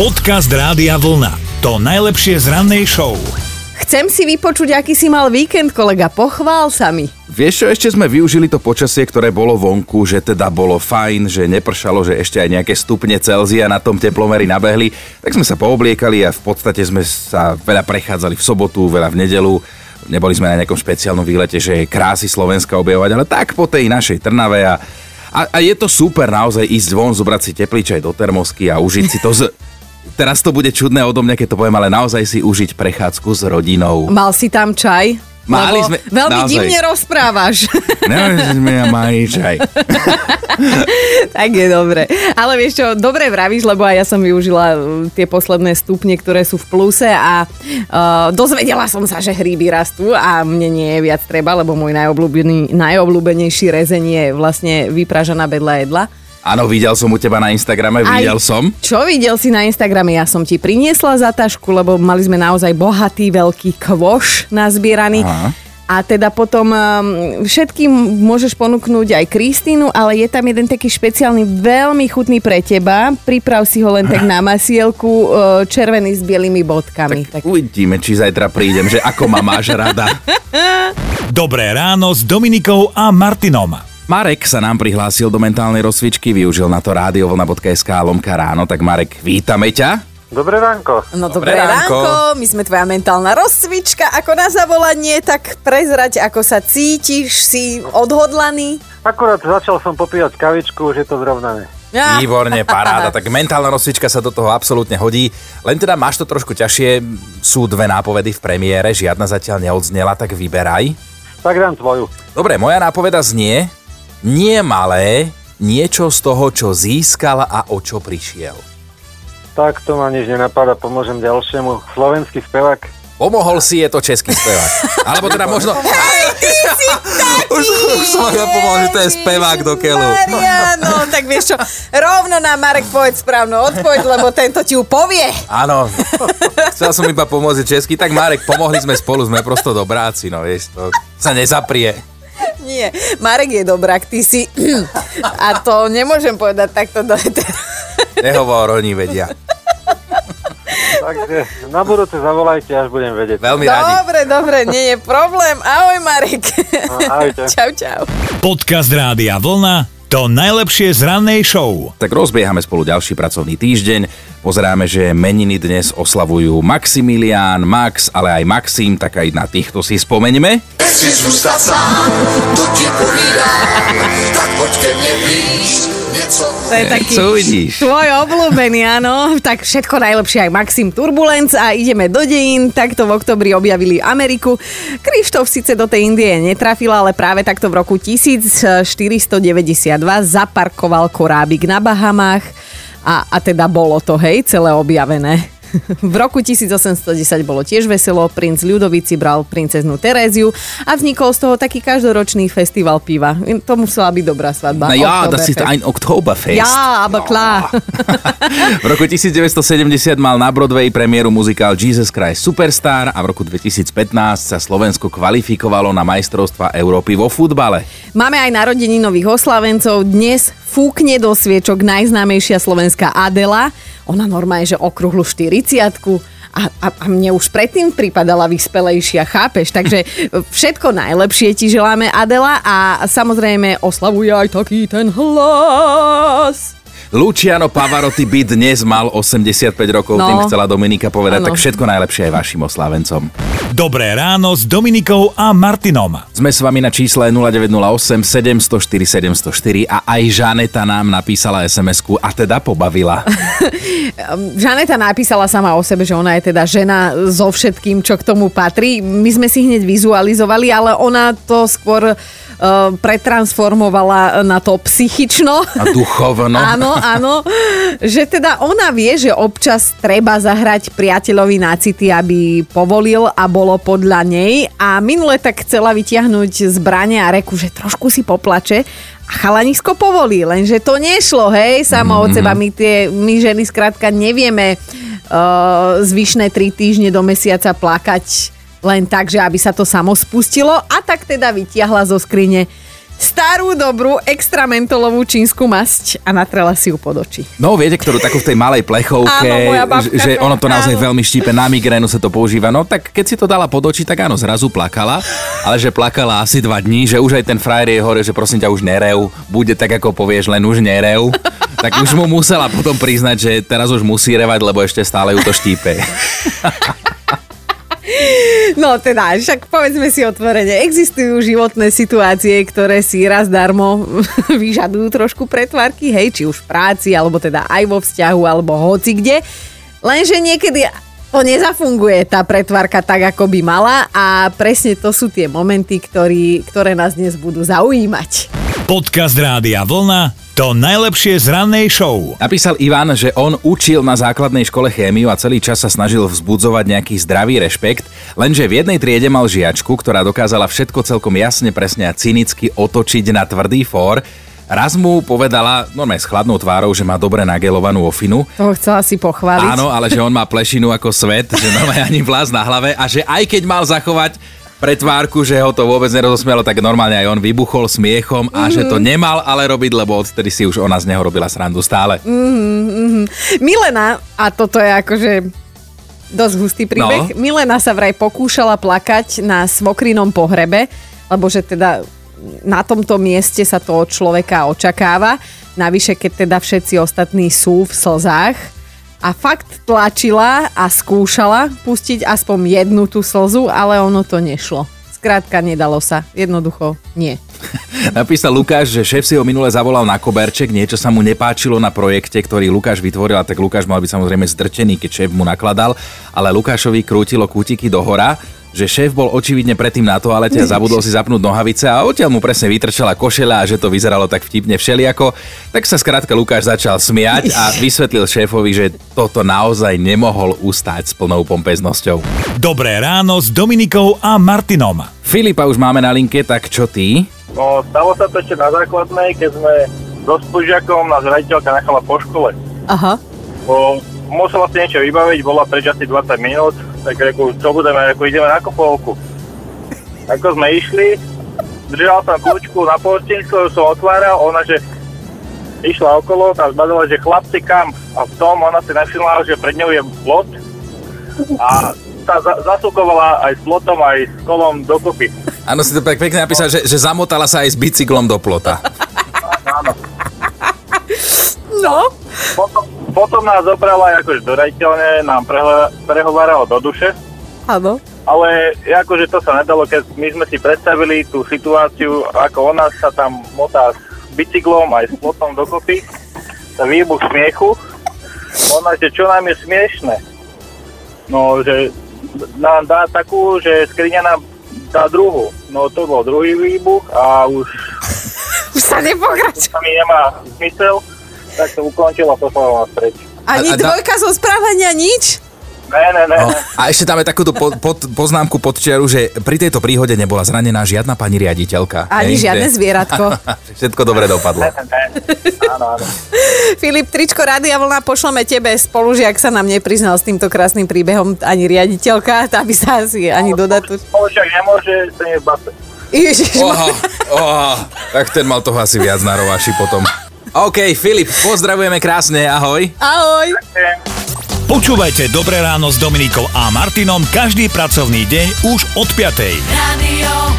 Podcast Rádia Vlna. To najlepšie z rannej show. Chcem si vypočuť, aký si mal víkend, kolega. Pochvál sa mi. Vieš čo, ešte sme využili to počasie, ktoré bolo vonku, že teda bolo fajn, že nepršalo, že ešte aj nejaké stupne Celzia na tom teplomeri nabehli. Tak sme sa poobliekali a v podstate sme sa veľa prechádzali v sobotu, veľa v nedelu. Neboli sme na nejakom špeciálnom výlete, že je krásy Slovenska objavovať, ale tak po tej našej Trnave a, a, a je to super naozaj ísť von, zobrať si teplý čaj do termosky a užiť si to z, Teraz to bude čudné odo mňa, keď to poviem, ale naozaj si užiť prechádzku s rodinou. Mal si tam čaj? Mali sme, Veľmi naozaj. divne rozprávaš. Sme ja mali čaj. tak je dobre. Ale vieš čo, dobre vravíš, lebo aj ja som využila uh, tie posledné stupne, ktoré sú v pluse a uh, dozvedela som sa, že hríby rastú a mne nie je viac treba, lebo môj najobľúbenejší rezeň je vlastne vypražaná bedla jedla. Áno, videl som u teba na Instagrame, videl Aj- som. Čo videl si na Instagrame? Ja som ti priniesla za tašku, lebo mali sme naozaj bohatý veľký kvoš nazbieraný. Aha. A teda potom um, všetkým môžeš ponúknuť aj Kristínu, ale je tam jeden taký špeciálny, veľmi chutný pre teba. Priprav si ho len tak na masielku, uh, červený s bielými bodkami. Tak, Uvidíme, či zajtra prídem, že ako ma máš rada. Dobré ráno s Dominikou a Martinom. Marek sa nám prihlásil do mentálnej rozcvičky, využil na to radiovlna.sk lomka ráno, tak Marek, vítame ťa. Dobré ránko. No Dobré dobré ránko. ránko, my sme tvoja mentálna rozcvička. Ako na zavolanie, tak prezrať, ako sa cítiš, si odhodlaný. Akurát začal som popíjať kavičku, už je to zrovnané. Ja. Výborne, paráda. Tak mentálna rozcvička sa do toho absolútne hodí. Len teda máš to trošku ťažšie. Sú dve nápovedy v premiére, žiadna zatiaľ neodznela, tak vyberaj. Tak dám tvoju. Dobre, moja nápoveda znie nie malé, niečo z toho, čo získal a o čo prišiel. Tak to ma nič nenapadá, pomôžem ďalšiemu. Slovenský spevák. Pomohol si, je to český spevák. Alebo teda možno... už, už som ja pomohol, že to je spevák do keľu. Mariano, tak vieš čo, rovno na Marek povedz správnu odpoveď, lebo tento ti ju povie. Áno, chcel som iba pomôcť česky, tak Marek, pomohli sme spolu, sme prosto dobráci, no vieš, to sa nezaprie. Nie, Marek je dobrák, ty si... A to nemôžem povedať takto do. Nehovor, oni vedia. Takže na budúce zavolajte, až budem vedieť. Veľmi radi. Dobre, dobre, nie je problém. Ahoj, Marek. No, ahojte. Čau, čau. Podcast Rádia Vlna. To najlepšie z rannej show. Tak rozbiehame spolu ďalší pracovný týždeň. Pozeráme, že meniny dnes oslavujú Maximilián, Max, ale aj Maxim, tak aj na týchto si spomeňme. Nechci zůstat sám, to ti povídám, tak pojď ke mně blíž, To je taký Co vidíš? tvoj obľúbený, áno. Tak všetko najlepšie aj Maxim Turbulenc a ideme do dejín. Takto v oktobri objavili Ameriku. Krištof síce do tej Indie netrafila, ale práve takto v roku 1492 zaparkoval korábik na Bahamách a, a teda bolo to, hej, celé objavené. V roku 1810 bolo tiež veselo, princ Ľudovic si bral princeznú Teréziu a vznikol z toho taký každoročný festival piva. To musela byť dobrá svadba. No ja, das ist ein Oktoberfest. Ja, aber klar. v roku 1970 mal na Broadway premiéru muzikál Jesus Christ Superstar a v roku 2015 sa Slovensko kvalifikovalo na majstrovstva Európy vo futbale. Máme aj narodení nových oslavencov. Dnes fúkne do sviečok najznámejšia slovenská Adela. Ona normálne, že okruhlu 40 a, a, a mne už predtým pripadala vyspelejšia, chápeš? Takže všetko najlepšie ti želáme, Adela, a samozrejme oslavuje aj taký ten hlas. Luciano Pavarotti by dnes mal 85 rokov, No. tým chcela Dominika povedať, Áno. tak všetko najlepšie aj vašim oslávencom. Dobré ráno s Dominikou a Martinom. Sme s vami na čísle 0908 704 704 a aj Žaneta nám napísala SMS-ku a teda pobavila. Žaneta napísala sama o sebe, že ona je teda žena so všetkým, čo k tomu patrí. My sme si hneď vizualizovali, ale ona to skôr uh, pretransformovala na to psychično. A duchovno. Áno, áno. Že teda ona vie, že občas treba zahrať priateľovi na city, aby povolil a bolo podľa nej. A minule tak chcela vytiahnuť zbranie a reku, že trošku si poplače. A chalanisko povolí, lenže to nešlo, hej, samo od seba. My, tie, my ženy skrátka nevieme uh, zvyšné tri týždne do mesiaca plakať len tak, že aby sa to samo spustilo. A tak teda vytiahla zo skrine starú dobrú extramentolovú čínsku masť a natrela si ju pod oči. No, viete, ktorú takú v tej malej plechovke, Áno, babka že, ono to naozaj áno. veľmi štípe, na migrénu sa to používa. No tak keď si to dala pod oči, tak áno, zrazu plakala, ale že plakala asi dva dní, že už aj ten frajer je hore, že prosím ťa už nerev, bude tak ako povieš, len už nerev. Tak už mu musela potom priznať, že teraz už musí revať, lebo ešte stále ju to štípe. No teda, však povedzme si otvorene, existujú životné situácie, ktoré si raz darmo vyžadujú trošku pretvárky, hej, či už v práci, alebo teda aj vo vzťahu, alebo hoci kde. Lenže niekedy to nezafunguje, tá pretvárka tak, ako by mala a presne to sú tie momenty, ktorý, ktoré nás dnes budú zaujímať. Podcast Rádia Vlna to najlepšie z rannej show. Napísal Ivan, že on učil na základnej škole chémiu a celý čas sa snažil vzbudzovať nejaký zdravý rešpekt, lenže v jednej triede mal žiačku, ktorá dokázala všetko celkom jasne, presne a cynicky otočiť na tvrdý fór. Raz mu povedala, normálne s chladnou tvárou, že má dobre nagelovanú ofinu. Toho chcela si pochváliť. Áno, ale že on má plešinu ako svet, že normálne ani vlas na hlave a že aj keď mal zachovať pretvárku, že ho to vôbec nerozosmialo, tak normálne aj on vybuchol smiechom a mm-hmm. že to nemal ale robiť, lebo odtedy si už ona z neho robila srandu stále. Mm. Milena, a toto je akože dosť hustý príbeh, no. Milena sa vraj pokúšala plakať na svokrinom pohrebe, lebo že teda na tomto mieste sa to od človeka očakáva. Navyše, keď teda všetci ostatní sú v slzách. A fakt tlačila a skúšala pustiť aspoň jednu tú slzu, ale ono to nešlo. Skrátka, nedalo sa. Jednoducho nie. Napísal Lukáš, že šéf si ho minule zavolal na koberček, niečo sa mu nepáčilo na projekte, ktorý Lukáš vytvoril, a tak Lukáš mal byť samozrejme zdrčený, keď šéf mu nakladal, ale Lukášovi krútilo kútiky do hora, že šéf bol očividne predtým na toalete a zabudol si zapnúť nohavice a odtiaľ mu presne vytrčala košeľa a že to vyzeralo tak vtipne všeliako. Tak sa skrátka Lukáš začal smiať a vysvetlil šéfovi, že toto naozaj nemohol ustáť s plnou pompeznosťou. Dobré ráno s Dominikou a Martinom. Filipa už máme na linke, tak čo ty? No, stalo sa to ešte na základnej, keď sme so spolužiakom nás raditeľka nechala po škole. Aha. Bo musela si niečo vybaviť, bola preč asi 20 minút, tak reku, čo budeme, reku, ideme na kopovku. Ako sme išli, držal som kľúčku na polstinku, ktorú som otváral, ona, že išla okolo, nás badala, že chlapci kam. A v tom ona si nevšimla, že pred ňou je plot a sa za- zasúkovala aj s plotom, aj s kolom dokopy. Áno, si to tak pekne napísal, že, že zamotala sa aj s bicyklom do plota. Áno. No. Potom, potom nás zobrala akože do rejiteľne, nám preho- prehovárala do duše, Áno. ale akože to sa nedalo, keď my sme si predstavili tú situáciu, ako ona sa tam motá s bicyklom aj s plotom dokopy, sa výbuch smiechu, ona, že čo nám je smiešne, no, že nám dá takú, že skriňa nám dá druhú, no to bol druhý výbuch a už Už sa nepokračuje. mi nemá zmysel, tak to ukončila, poslala nás preč. Ani A- a da- dvojka zo správania nič? Ne, ne, ne. No, a ešte tam je takúto po, pod, poznámku pod čiaru, že pri tejto príhode nebola zranená žiadna pani riaditeľka. Ani hej, žiadne že- zvieratko. Všetko dobre dopadlo. ne, ne. Áno, áno. Filip, tričko Rádia Vlna pošleme tebe. Spolužiak sa nám nepriznal s týmto krásnym príbehom ani riaditeľka, tá by sa asi ani dodať. Spolužiak nemôže, to je base. Ježiš, Oha, oha, tak ten mal toho asi viac na rováši potom. OK, Filip, pozdravujeme krásne, ahoj. ahoj. Počúvajte Dobré ráno s Dominikou a Martinom každý pracovný deň už od 5. Radio